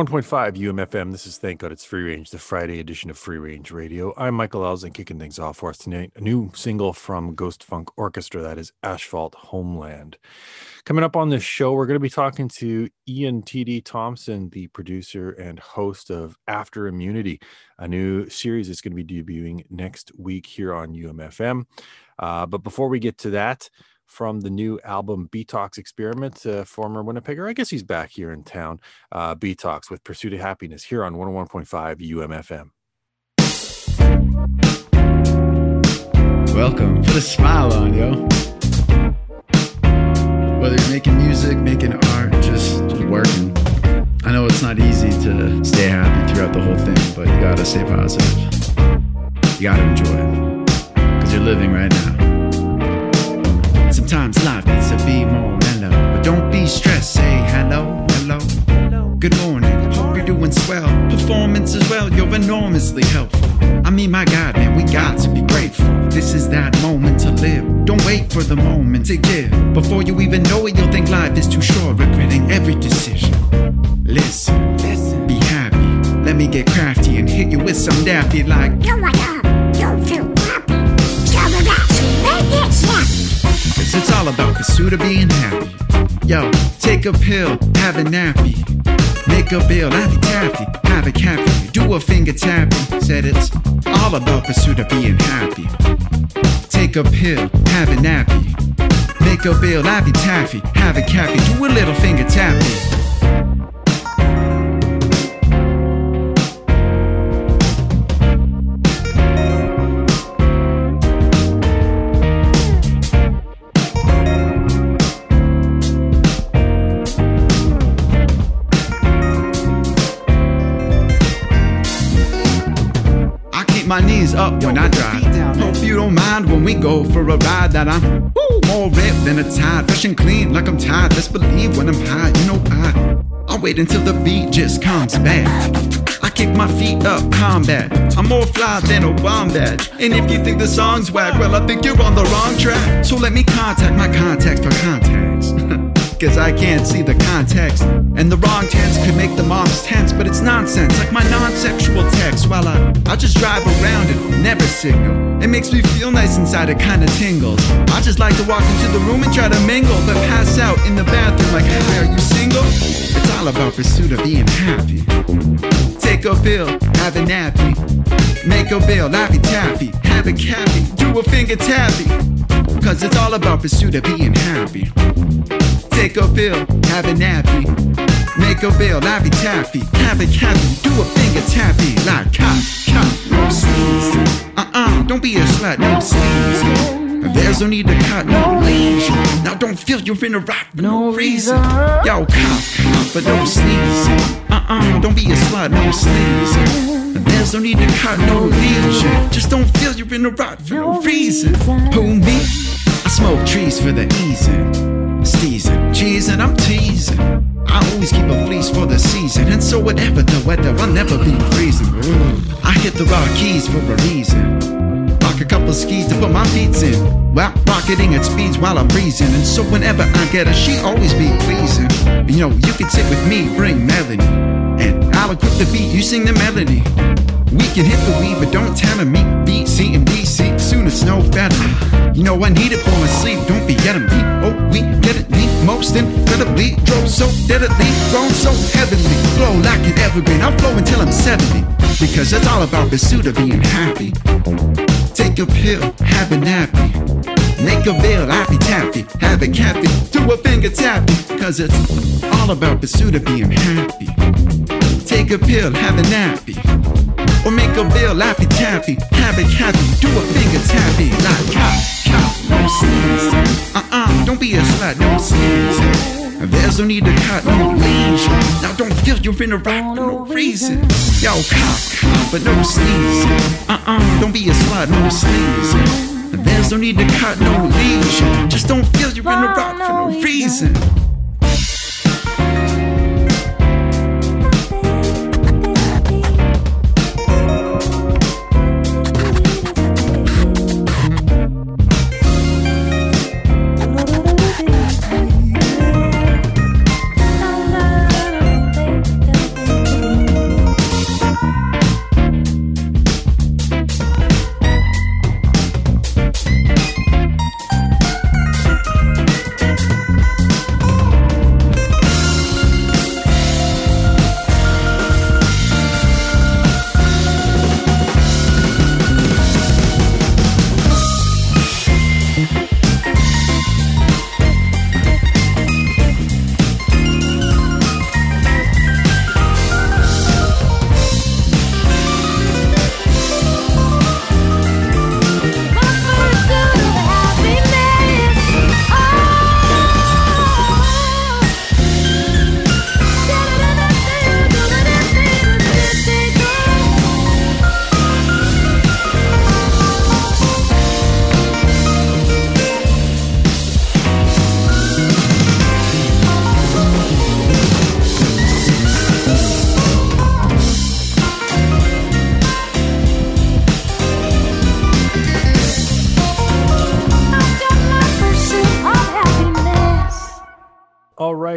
101.5 UMFM. This is Thank God It's Free Range, the Friday edition of Free Range Radio. I'm Michael Ells and kicking things off for us tonight. A new single from Ghost Funk Orchestra that is Asphalt Homeland. Coming up on this show, we're going to be talking to Ian T.D. Thomson, the producer and host of After Immunity, a new series that's going to be debuting next week here on UMFM. Uh, but before we get to that, from the new album Betox Experiment, former Winnipegger. I guess he's back here in town. Uh, Betox with Pursuit of Happiness here on 101.5 UMFM. Welcome. Put a smile on, yo. Whether you're making music, making art, just, just working. I know it's not easy to stay happy throughout the whole thing, but you gotta stay positive. You gotta enjoy it. Because you're living right now. Sometimes life needs to be more mellow. But don't be stressed, say hello, hello. Good morning, hope you're doing swell. Performance as well, you're enormously helpful. I mean, my God, man, we got to be grateful. This is that moment to live. Don't wait for the moment to give. Before you even know it, you'll think life is too short, regretting every decision. Listen, listen, be happy. Let me get crafty and hit you with some daffy like. My god, you feel happy. Show make it snappy. Cause it's all about the pursuit of being happy. Yo, take a pill, have a nappy. Make a bill, have a taffy, have a cappy. Do a finger tapping. Said it's all about the pursuit of being happy. Take a pill, have a nappy. Make a bill, have a taffy, have a cappy. Do a little finger tapping. Up when I drive. Hope you don't mind when we go for a ride that I'm woo, more ripped than a tide, fresh and clean like I'm tired. Let's believe when I'm high, you know I. I'll wait until the beat just comes back. I kick my feet up, combat. I'm more fly than a wombat. And if you think the song's whack, well, I think you're on the wrong track. So let me contact my contacts for contacts. Cause I can't see the context. And the wrong tense could make the moms tense, but it's nonsense, like my non sexual text. While I, I just drive around and never signal. It makes me feel nice inside, it kinda tingles. I just like to walk into the room and try to mingle, but pass out in the bathroom like, hey, are you single? It's all about pursuit of being happy. Take a pill, have a nappy. Make a bill, laffy taffy, have a cappy, do a finger tappy. Cause it's all about pursuit of being happy. Take a pill, have a nappy. Make a bill, laffy taffy, have a cappy, do a finger tappy, like cop, cop, no sleaze. Uh-uh, don't be a slut, no sleaze. There's no need to cut, no leash. Now don't feel you're in a rock for no reason. Yo, cop, cop, but don't sneeze. Uh-uh, don't be a slut, no sleaze. There's no need to cut, no lesion. Just don't feel you're in a rock for no reason. Who me? I smoke trees for the easing. Steezing, cheesing, I'm teasing. I always keep a fleece for the season, and so whatever the weather, I'll never be freezing. I hit the rock keys for a reason. Rock a couple skis to put my feet in. Well, rocketing at speeds while I'm breezing, and so whenever I get her, she always be pleasing. You know, you can sit with me, bring melody, and I'll equip the beat, you sing the melody. We can hit the weed, but don't tell me. Beat C, and B, C. Soon it's no better. You know I need it for my sleep. Don't be getting me. Oh, we get it me most incredibly. Drove so deadly, grown so heavenly. Flow like an evergreen. I'll flow until I'm 70. Because it's all about pursuit of being happy. Take a pill, have a nappy. Make a bill, happy taffy, have a cappy, do a finger tappy, cause it's all about pursuit of being happy. Take a pill, have a nappy. Or make a bill, laffy taffy, have it happy, do a finger tappy, like cop, cop, no sneeze. Uh-uh, don't be a slut, no sneeze. There's no need to cut, no lesion. Now don't feel you're in a rock for no reason. Yo, cop, but no sneeze. Uh-uh, don't be a slut, no sneeze. There's no need to cut, no lesion. Just don't feel you're in a rock for no reason.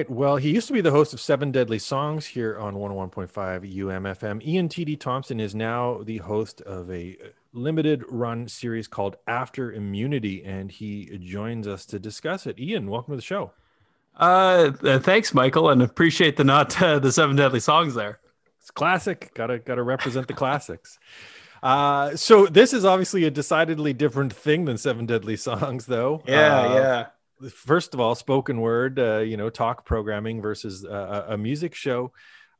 Well, he used to be the host of Seven Deadly Songs here on 101.5 UMFM. Ian T.D. Thomson is now the host of a limited run series called After Immunity, and he joins us to discuss it. Ian, welcome to the show. Uh, uh, thanks, Michael, and appreciate the not uh, the seven deadly songs there. It's classic. Gotta gotta represent the classics. Uh, so this is obviously a decidedly different thing than Seven Deadly Songs, though. Yeah, Uh, yeah. First of all, spoken word, uh, you know, talk programming versus uh, a a music show,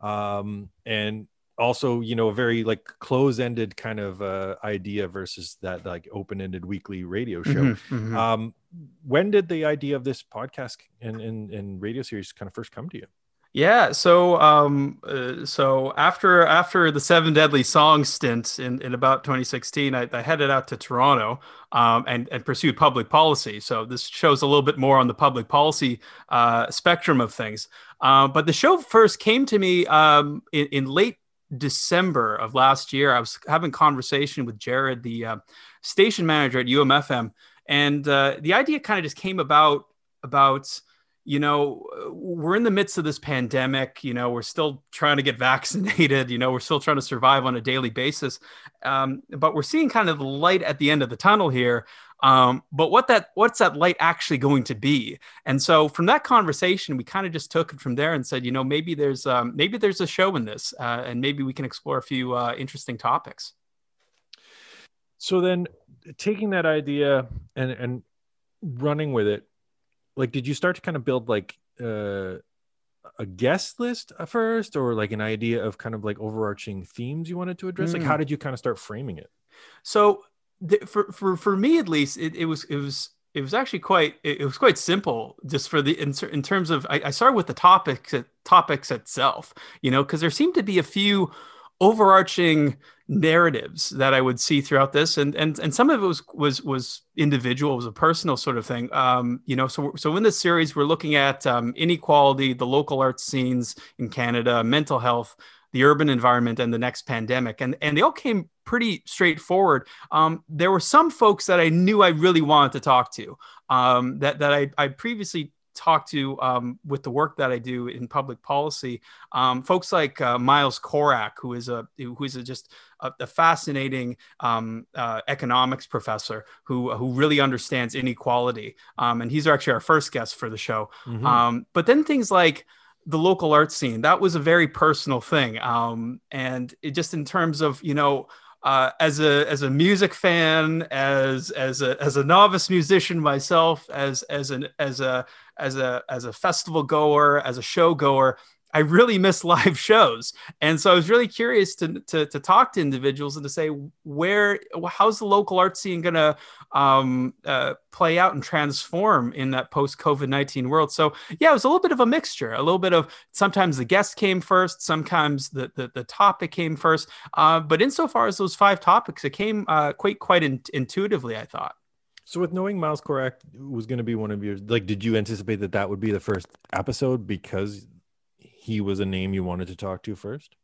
um, and also, you know, a very like close-ended kind of uh, idea versus that like open-ended weekly radio show. Mhm, mhm. Um, when did the idea of this podcast and, and, and radio series kind of first come to you? Yeah, so um, uh, so after after the Seven Deadly Songs stint in, in about 2016, I, I headed out to Toronto um, and and pursued public policy. So this shows a little bit more on the public policy uh, spectrum of things. Uh, but the show first came to me um, in, in late December of last year. I was having conversation with Jared, the uh, station manager at UMFM, and uh, the idea kind of just came about about you know, we're in the midst of this pandemic. You know, we're still trying to get vaccinated. You know, we're still trying to survive on a daily basis. Um, but we're seeing kind of the light at the end of the tunnel here. Um, but what that what's that light actually going to be? And so from that conversation, we kind of just took it from there and said, you know, maybe there's um, maybe there's a show in this, uh, and maybe we can explore a few uh, interesting topics. So then taking that idea and, and running with it, like, did you start to kind of build like uh, a guest list at first or like an idea of kind of like overarching themes you wanted to address? Like, Mm. how did you kind of start framing it? So th- for for for me at least, it, it was it was it was actually quite it, it was quite simple just for the in, in terms of I, I started with the topics topics itself, you know, because there seemed to be a few overarching narratives that I would see throughout this, and and and some of it was was was individual, was a personal sort of thing. Um, you know, so so in this series, we're looking at um, inequality, the local arts scenes in Canada, mental health, the urban environment, and the next pandemic, and and they all came pretty straightforward. Um, there were some folks that I knew I really wanted to talk to, um, that that I I previously talked to um, with the work that I do in public policy. Um, folks like uh, Miles Corak, who is a who is a just a, a fascinating um, uh, economics professor who who really understands inequality, um, and he's actually our first guest for the show. Mhm. Um, but then things like the local art scene, that was a very personal thing, um, and it just in terms of you know. Uh, as a as a music fan, as as a as a novice musician myself, as as an as a as a as a festival goer, as a show goer, I really miss live shows, and so I was really curious to to, to talk to individuals and to say where how's the local art scene going to um, uh, play out and transform in that post COVID nineteen world. So yeah, it was a little bit of a mixture, a little bit of sometimes the guest came first, sometimes the the, the topic came first, uh, but insofar as those five topics, it came uh, quite quite in, intuitively, I thought. So with knowing Miles Corak was going to be one of your, like, did you anticipate that that would be the first episode because he was a name you wanted to talk to first?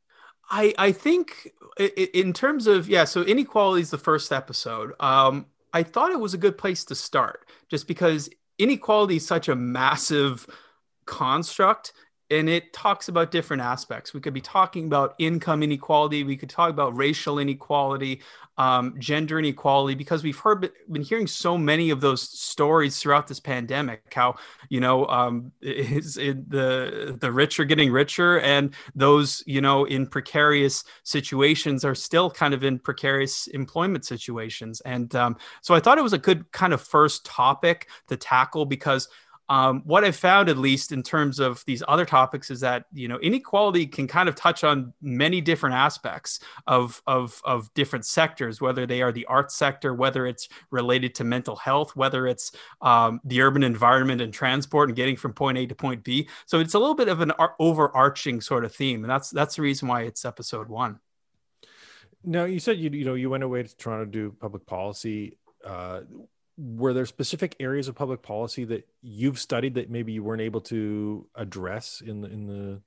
I I think in terms of yeah, so inequality is the first episode. Um, I thought it was a good place to start, just because inequality is such a massive construct, and it talks about different aspects. We could be talking about income inequality. We could talk about racial inequality, um, gender inequality, because we've heard been hearing so many of those stories throughout this pandemic. How you know um, is it, the the rich are getting richer, and those you know in precarious situations are still kind of in precarious employment situations and um, so i thought it was a good kind of first topic to tackle because um, what I've found, at least in terms of these other topics, is that you know inequality can kind of touch on many different aspects of of of different sectors, whether they are the arts sector, whether it's related to mental health, whether it's um, the urban environment and transport and getting from point A to point B. So it's a little bit of an ar- overarching sort of theme, and that's that's the reason why it's episode one. Now you said you you know you went away to Toronto to do public policy. Uh, were there specific areas of public policy that you've studied that maybe you weren't able to address in the in the, in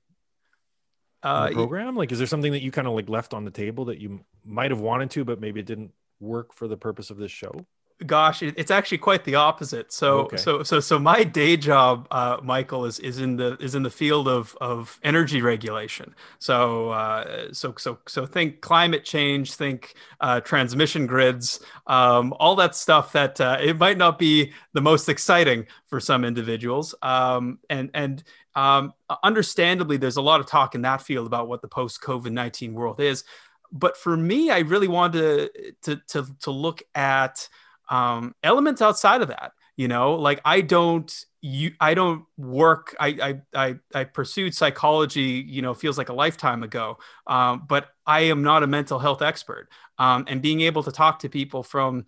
Uh, the program? Like, is there something that you kind of like left on the table that you might have wanted to, but maybe it didn't work for the purpose of this show? Gosh, it's actually quite the opposite. So, Okay. so, so, so my day job, uh, Michael, is is in the is in the field of of energy regulation. So, uh, so, so, so, think climate change, think uh, transmission grids, um, all that stuff. That uh, it might not be the most exciting for some individuals, um, and and um, understandably, there's a lot of talk in that field about what the post COVID nineteen world is. But for me, I really wanted to to to, to look at um, elements outside of that. You know, like I don't you I don't work. I I I, I pursued psychology. You know, feels like a lifetime ago. Um, but I am not a mental health expert. Um, and being able to talk to people from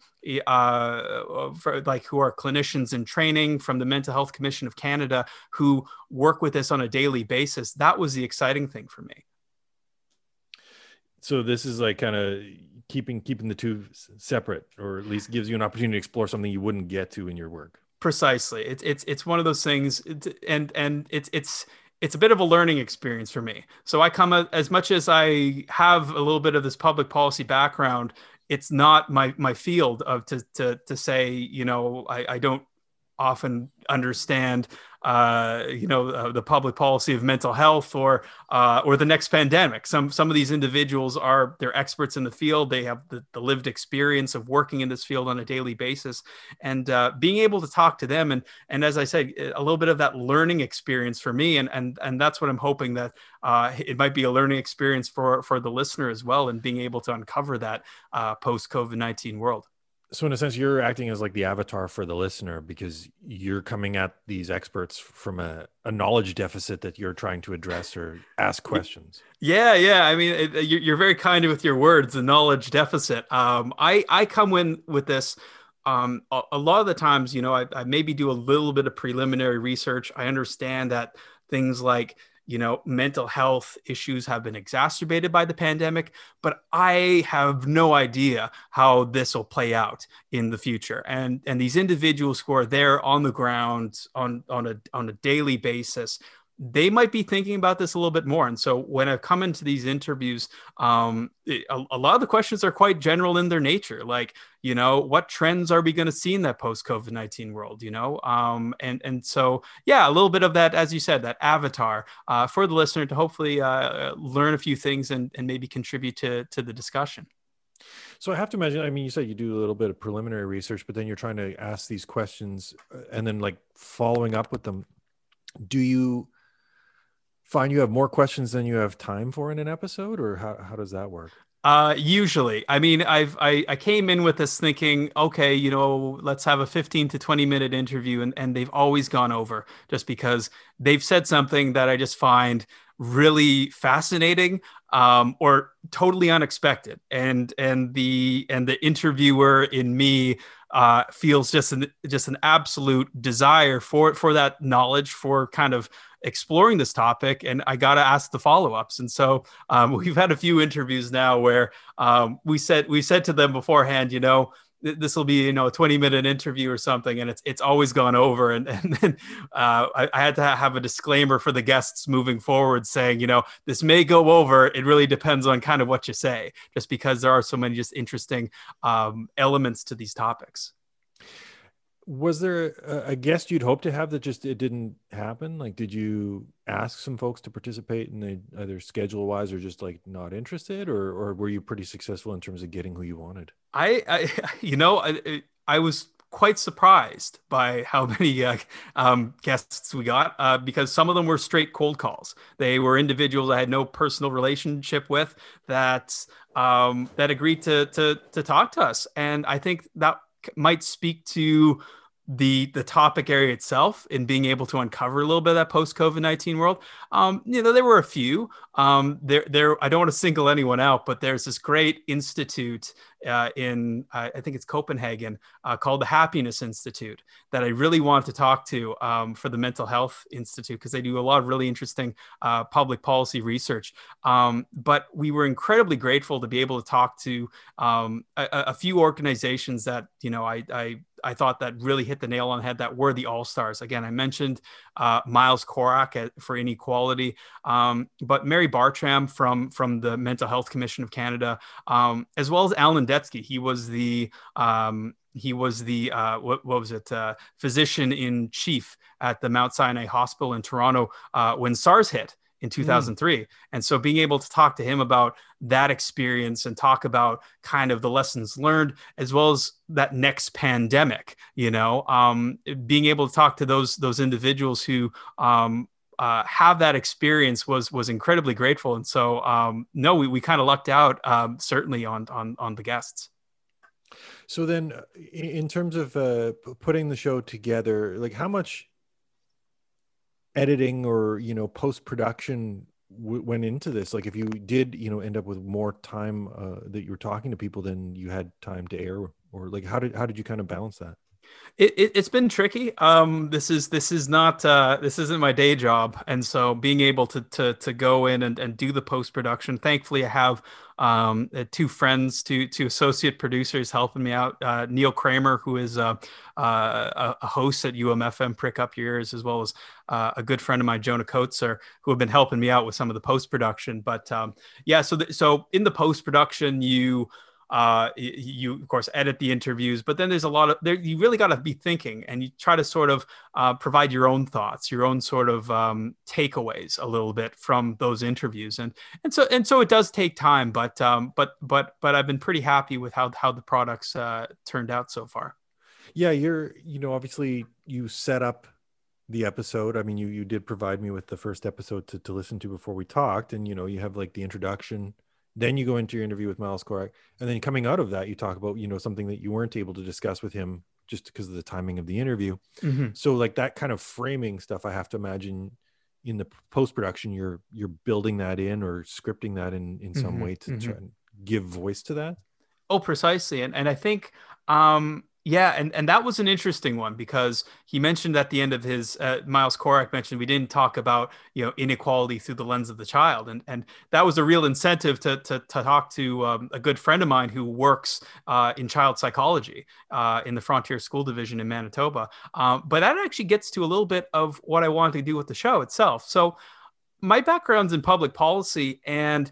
uh, for, like who are clinicians in training from the Mental Health Commission of Canada who work with this on a daily basis, that was the exciting thing for me. So this is like kind of keeping keeping the two separate, or at least gives you an opportunity to explore something you wouldn't get to in your work. precisely it's it's it's one of those things and and it's it's it's a bit of a learning experience for me so i come as much as i have a little bit of this public policy background it's not my my field of to to to say you know i i don't often understand uh, you know uh, the public policy of mental health or uh, or the next pandemic. Some some of these individuals are they're experts in the field. They have the, the lived experience of working in this field on a daily basis, and uh, being able to talk to them and and as I said, a little bit of that learning experience for me, and and and that's what I'm hoping that uh, it might be a learning experience for for the listener as well, and being able to uncover that uh, post COVID nineteen world. So in a sense, you're acting as like the avatar for the listener because you're coming at these experts from a, a knowledge deficit that you're trying to address or ask questions. Yeah, yeah. I mean, it, you- you're very kind with your words. The knowledge deficit. Um, I I come in with this. Um, a, a lot of the times, you know, I, I maybe do a little bit of preliminary research. I understand that things like you know mental health issues have been exacerbated by the pandemic, but I have no idea how this will play out in the future. And and these individuals who are there on the ground on on a on a daily basis they might be thinking about this a little bit more. And so when I come into these interviews, um, a, a lot of the questions are quite general in their nature. Like, you know, what trends are we going to see in that post COVID 19 world, you know? Um, and, and so, yeah, a little bit of that, as you said, that avatar uh, for the listener to hopefully uh, learn a few things and, and maybe contribute to, to the discussion. So I have to imagine. I mean, you said you do a little bit of preliminary research, but then you're trying to ask these questions uh, and then like following up with them. Do you find you have more questions than you have time for in an episode, or how how does that work? Uh, usually, I mean, I've I, I came in with this thinking, okay, you know, let's have a 15 to 20 minute interview, and and they've always gone over just because they've said something that I just find really fascinating um, or totally unexpected, and and the and the interviewer in me uh, feels just an just an absolute desire for for that knowledge for kind of exploring this topic. And i got to ask the follow-ups. And so um, we've had a few interviews now where um, we said we said to them beforehand you know this will be you know a 20 minute interview or something and it's it's always gone over and, and then uh, I, I had to have a disclaimer for the guests moving forward saying you know this may go over it really depends on kind of what you say just because there are so many just interesting um, elements to these topics Was there a, a guest you'd hope to have that just it didn't happen? Like, did you ask some folks to participate and they either schedule wise or just like not interested, or or were you pretty successful in terms of getting who you wanted? I, I you know, I, I was quite surprised by how many uh, um, guests we got uh, because some of them were straight cold calls. They were individuals I had no personal relationship with that um, that agreed to to to talk to us, and I think that might speak to the the topic area itself in being able to uncover a little bit of that post COVID nineteen world. Um, you know, there were a few. Um, there, there. I don't want to single anyone out, but there's this great institute uh, in I think it's Copenhagen uh, called the Happiness Institute that I really want to talk to um, for the Mental Health Institute because they do a lot of really interesting uh, public policy research. Um, but we were incredibly grateful to be able to talk to um, a, a few organizations that you know I, I I thought that really hit the nail on the head that were the all stars. Again, I mentioned uh, Miles Corak at, for inequality, um, but Mary Bartram from from the Mental Health Commission of Canada, um, as well as Allan Detsky. He was the um, he was the uh, what, what was it uh, physician in chief at the Mount Sinai Hospital in Toronto uh, when SARS hit in 2003 mm. and so being able to talk to him about that experience and talk about kind of the lessons learned as well as that next pandemic you know um, being able to talk to those those individuals who um, uh, have that experience was was incredibly grateful. And so um, no we, we kind of lucked out um, certainly on on on the guests. So then uh, in terms of uh, putting the show together like how much editing or you know post production w- went into this? Like if you did you know end up with more time uh, that you were talking to people than you had time to air or like how did how did you kind of balance that it, it, has been tricky. Um, this is this is not uh, this isn't my day job, and so being able to to to go in and, and do the post production. Thankfully, I have um, uh, two friends, two two associate producers helping me out. Uh, Neil Kramer, who is uh, uh a host at UMFM Prick Up Years, as well as uh, a good friend of mine, Jonah Coates, who have been helping me out with some of the post production. But um, yeah, so the, so in the post production, you uh, you of course edit the interviews but then there's a lot of there you really got to be thinking and you try to sort of uh, provide your own thoughts your own sort of um, takeaways a little bit from those interviews. And and so and so it does take time but um, but but but i've been pretty happy with how how the products uh, turned out so far. Yeah you're you know obviously you set up the episode. I mean you you did provide me with the first episode to, to listen to before we talked and you know you have like the introduction then you go into your interview with Miles Corak, and then coming out of that, you talk about you know something that you weren't able to discuss with him just because of the timing of the interview. Mm-hmm. So like that kind of framing stuff, I have to imagine in the post production, you're you're building that in or scripting that in in some mm-hmm. way to mm-hmm. try and give voice to that. Oh, precisely, and and I think um yeah, and, and that was an interesting one because he mentioned at the end of his uh, Miles Corak mentioned we didn't talk about you know inequality through the lens of the child, and and that was a real incentive to to, to talk to um, a good friend of mine who works uh, in child psychology uh, in the Frontier School Division in Manitoba. Um, but that actually gets to a little bit of what I wanted to do with the show itself. So my background's in public policy, and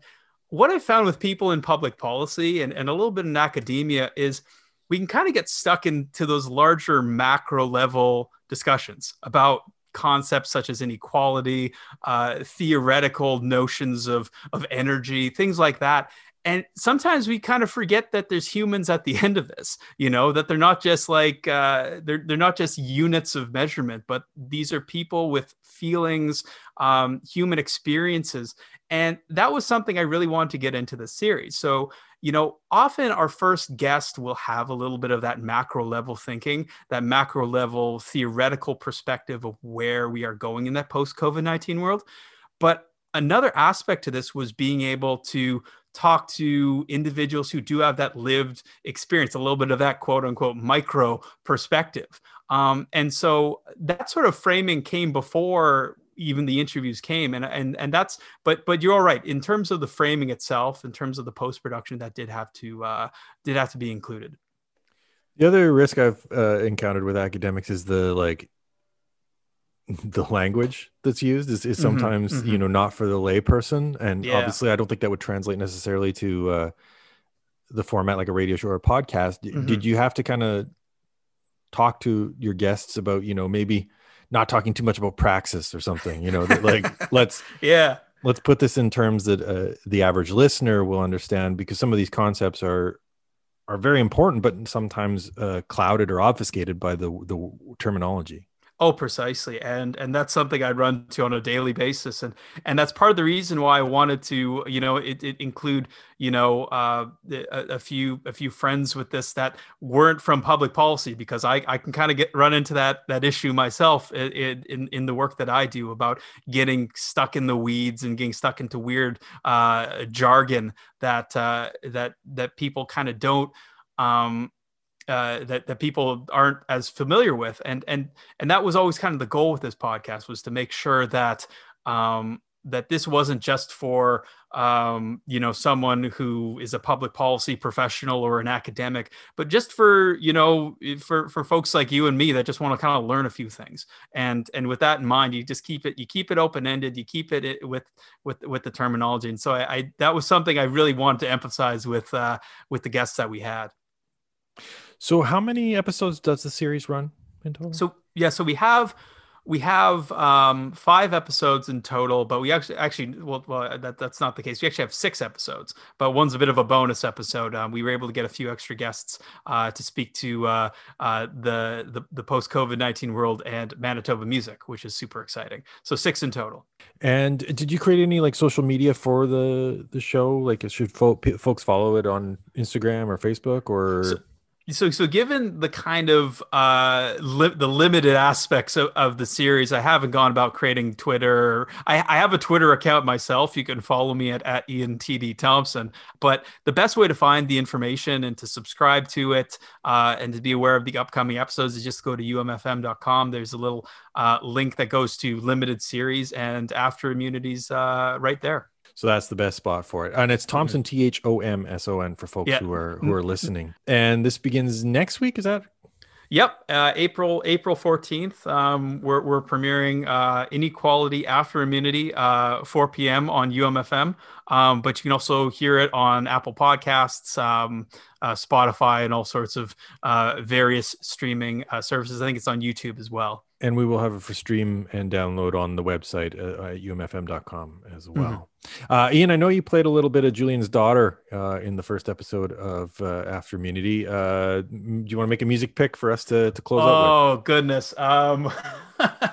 what I found with people in public policy and, and a little bit in academia is we can kind of get stuck into those larger macro level discussions about concepts such as inequality, uh, theoretical notions of, of energy, things like that. And sometimes we kind of forget that there's humans at the end of this, you know, that they're not just like, uh, they're, they're not just units of measurement, but these are people with feelings, um, human experiences. And that was something I really wanted to get into the series. So, you know, often our first guest will have a little bit of that macro level thinking, that macro level theoretical perspective of where we are going in that post COVID 19 world. But another aspect to this was being able to talk to individuals who do have that lived experience, a little bit of that quote unquote micro perspective. Um, and so that sort of framing came before even the interviews came and and and that's but but you're all right in terms of the framing itself in terms of the post production that did have to uh did have to be included the other risk i've uh, encountered with academics is the like the language that's used is, is mm-hmm, sometimes mm-hmm, mm-hmm. you know not for the layperson and yeah. obviously i don't think that would translate necessarily to uh the format like a radio show or a podcast mm-hmm. did you have to kind of talk to your guests about you know maybe not talking too much about praxis or something you know that like let's yeah. let's put this in terms that uh, the average listener will understand because some of these concepts are are very important but sometimes uh, clouded or obfuscated by the the terminology Oh, precisely, and and that's something I run to on a daily basis, and and that's part of the reason why I wanted to, you know, it, it include, you know, uh, a, a, few a few friends with this that weren't from public policy because I, I can kind of get run into that that issue myself in, in in the work that I do about getting stuck in the weeds and getting stuck into weird uh, jargon that uh, that that people kind of don't um, uh, that that people aren't as familiar with, and and and that was always kind of the goal with this podcast was to make sure that um, that this wasn't just for um, you know someone who is a public policy professional or an academic, but just for you know for for folks like you and me that just want to kind of learn a few things. And and with that in mind, you just keep it you keep it open ended. You keep it with with with the terminology. And so I, I, that was something I really wanted to emphasize with uh, with the guests that we had. So, how many episodes does the series run in total? So yeah, so we have we have um, five episodes in total, but we actually actually well, well that, that's not the case. We actually have six episodes, but one's a bit of a bonus episode. Um, we were able to get a few extra guests uh, to speak to uh, uh, the the, the post COVID nineteen world and Manitoba music, which is super exciting. So six in total. And did you create any like social media for the the show? Like, should fo- folks follow it on Instagram or Facebook or? So, so so given the kind of uh li- the limited aspects of, of the series i haven't gone about creating twitter. I, I have a twitter account myself. You can follow me at, at ian td thomson. But the best way to find the information and to subscribe to it uh, and to be aware of the upcoming episodes is just go to umfm.com there's a little uh, link that goes to limited series and after immunities uh, right there so that's the best spot for it. And it's Thomson T H O M S O N for folks yeah. who are who are listening. And this begins next week, is that Yep, uh, April April fourteenth. Um, we're we're premiering uh, Inequality After Immunity, uh, four p.m. on UMFM. Um, but you can also hear it on Apple Podcasts, um, uh, Spotify, and all sorts of uh, various streaming uh, services. I think it's on YouTube as well and we will have it for stream and download on the website uh, at umfm.com as mm-hmm. well. Mm-hmm. Uh, Ian, I know you played a little bit of Julian's daughter uh, in the first episode of uh, After Immunity. Uh, do you want to make a music pick for us to, to close oh, out Oh, goodness. Um...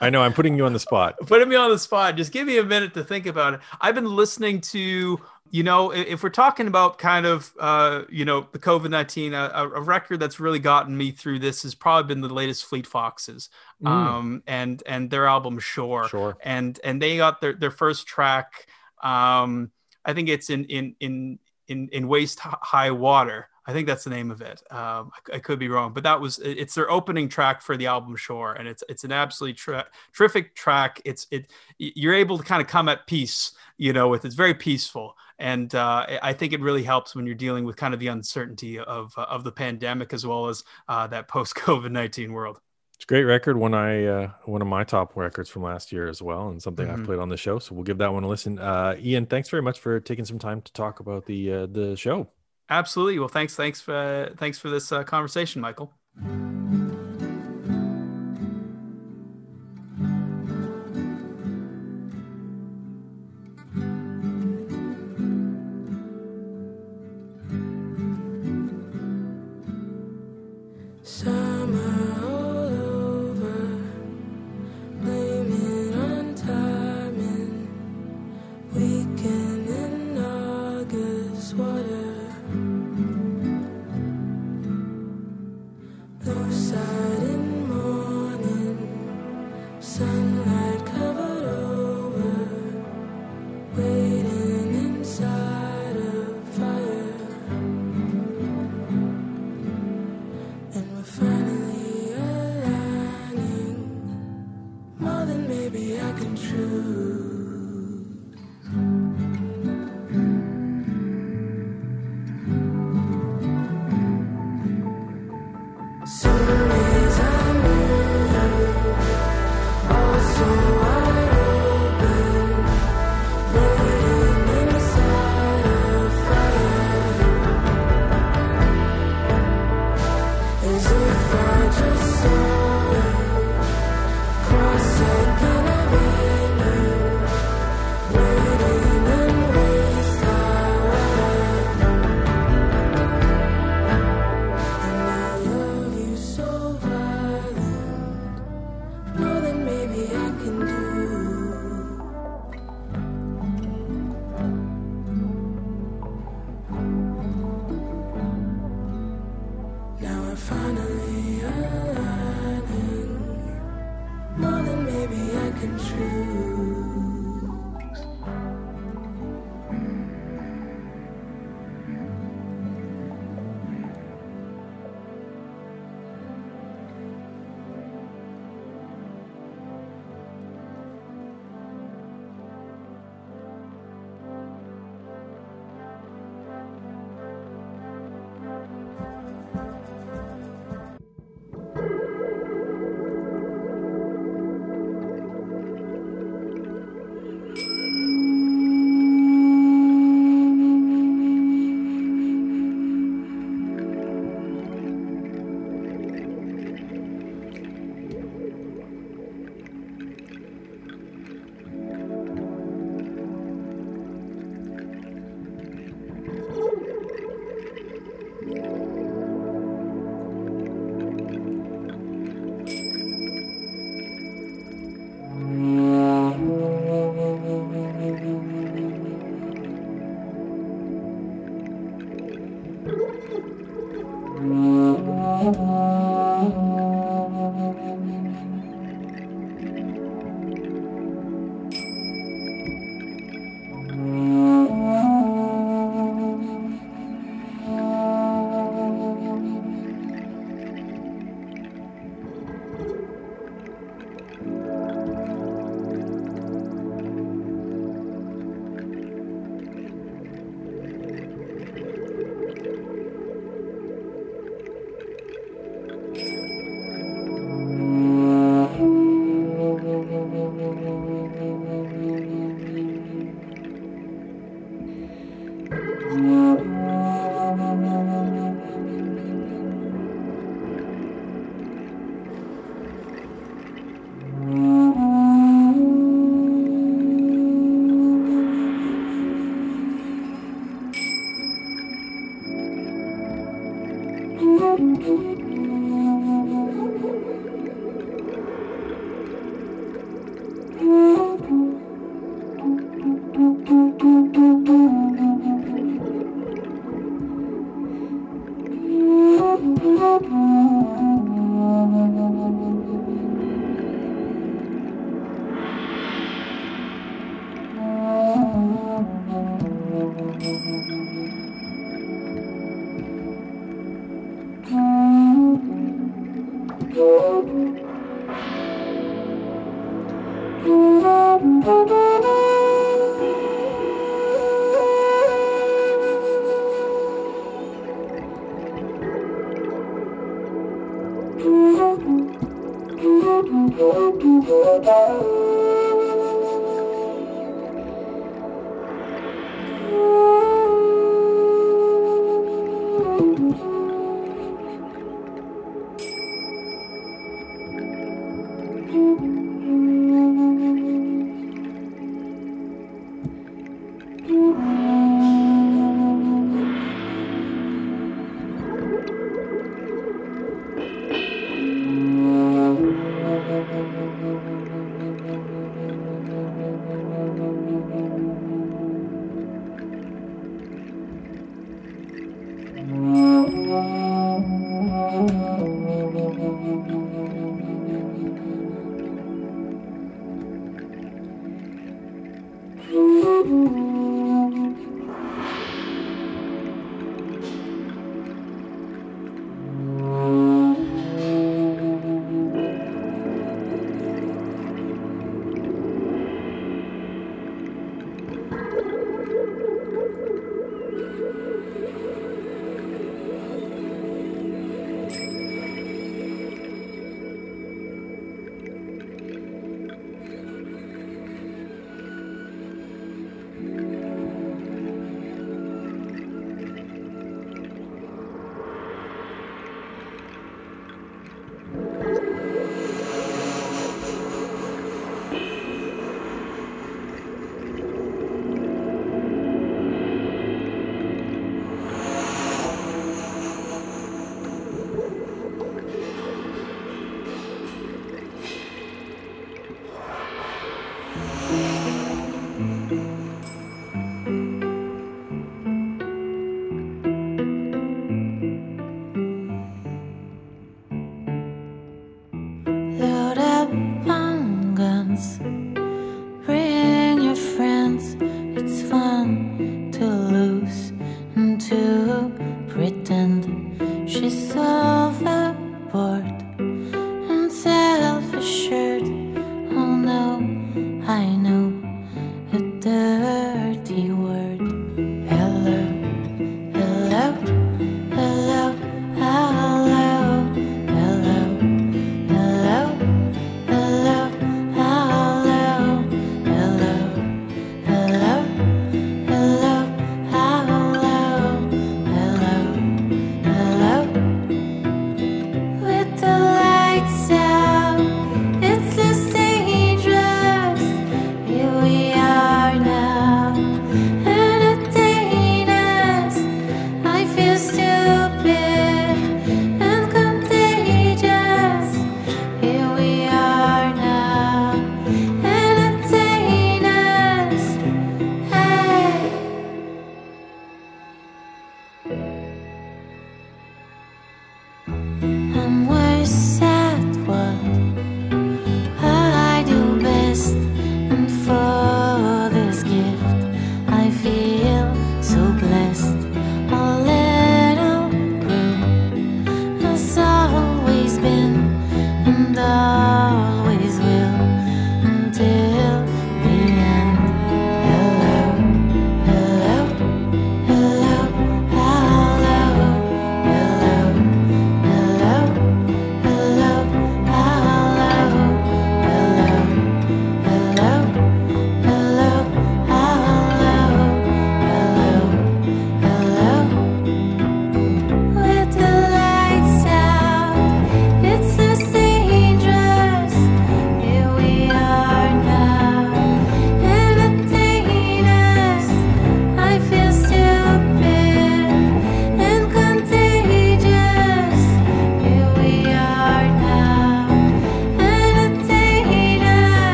I know I'm putting you on the spot. Putting me on the spot. Just give me a minute to think about it. I've been listening to you know, if we're talking about kind of, uh, you know, the COVID 19, a, a, record that's really gotten me through this has probably been the latest Fleet Foxes mm. um, and, and their album Shore. Sure. And, and they got their, their first track. Um, I think it's in, in, in, in, in Waist High Water. I think that's the name of it. Um, I, I, could be wrong, but that was it's their opening track for the album Shore, and it's it's an absolutely tra- terrific track. It's it you're able to kind of come at peace, you know, with it's very peaceful, and uh, I think it really helps when you're dealing with kind of the uncertainty of uh, of the pandemic as well as uh, that post COVID nineteen world. It's a great record. One I uh, one of my top records from last year as well, and something mm-hmm. I've played on the show. So we'll give that one a listen. Uh, Ian, thanks very much for taking some time to talk about the uh, the show. Absolutely. Well, thanks, thanks for thanks for this uh, conversation, Michael.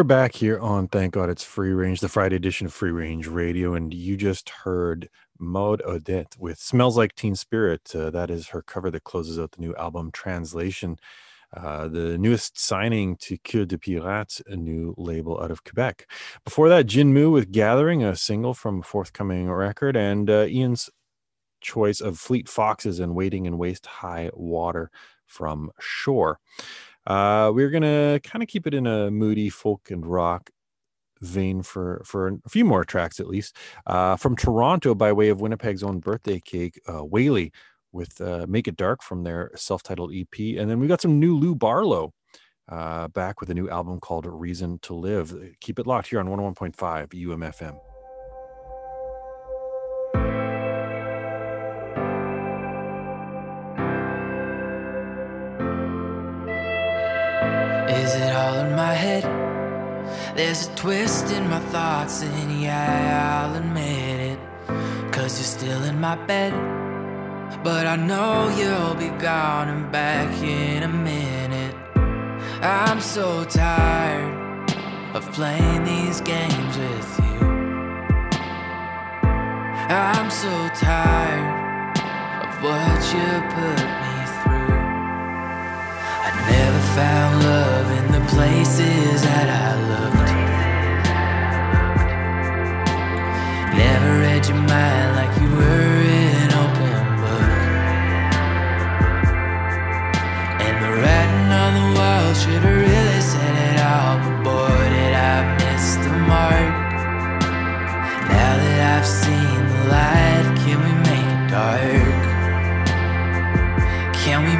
We're back here on Thank God It's Free Range, the Friday edition of Free Range Radio, and you just heard Maude Audet with Smells Like Teen Spirit. Uh, that is her cover that closes out the new album Translation, uh, the newest signing to Cure de Pirates, a new label out of Quebec. Before that, Jin Mu with Gathering, a single from a forthcoming record, and uh, Ian's choice of Fleet Foxes and Wading in Waist High Water from Shore. Uh, we're gonna kind of keep it in a moody folk and rock vein for for a few more tracks at least. Uh, from Toronto, by way of Winnipeg's own birthday cake, uh, Whaley with uh, "Make It Dark" from their self-titled EP, and then we got some new Lou Barlow. Uh, back with a new album called Reason to Live. Keep it locked here on 101.5 UMFM. There's a twist in my thoughts, and yeah, I'll admit it. Cause you're still in my bed. But I know you'll be gone and back in a minute. I'm so tired of playing these games with you. I'm so tired of what you put me through. I never found love in the places that I looked. Read your mind like you were an open book. And the writing on the wall should have really said it all, but boy, did I miss the mark. Now that I've seen the light, can we make it dark? Can we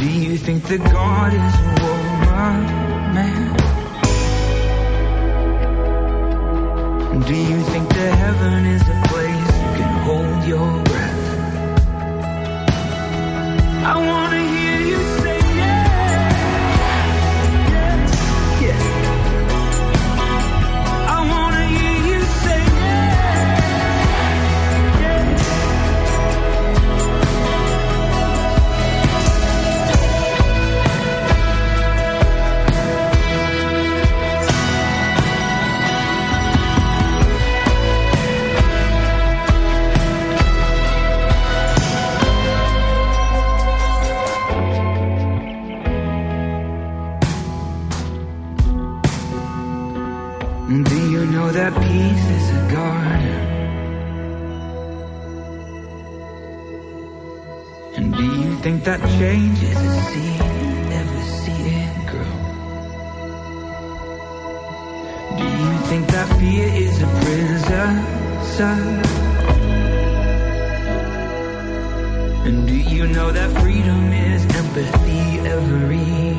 Do you think that God is a woman, man? Do you think that heaven is a place you can hold your breath? I wanna hear you say think that change is a seed you never see it grow? Do you think that fear is a prison? And do you know that freedom is empathy every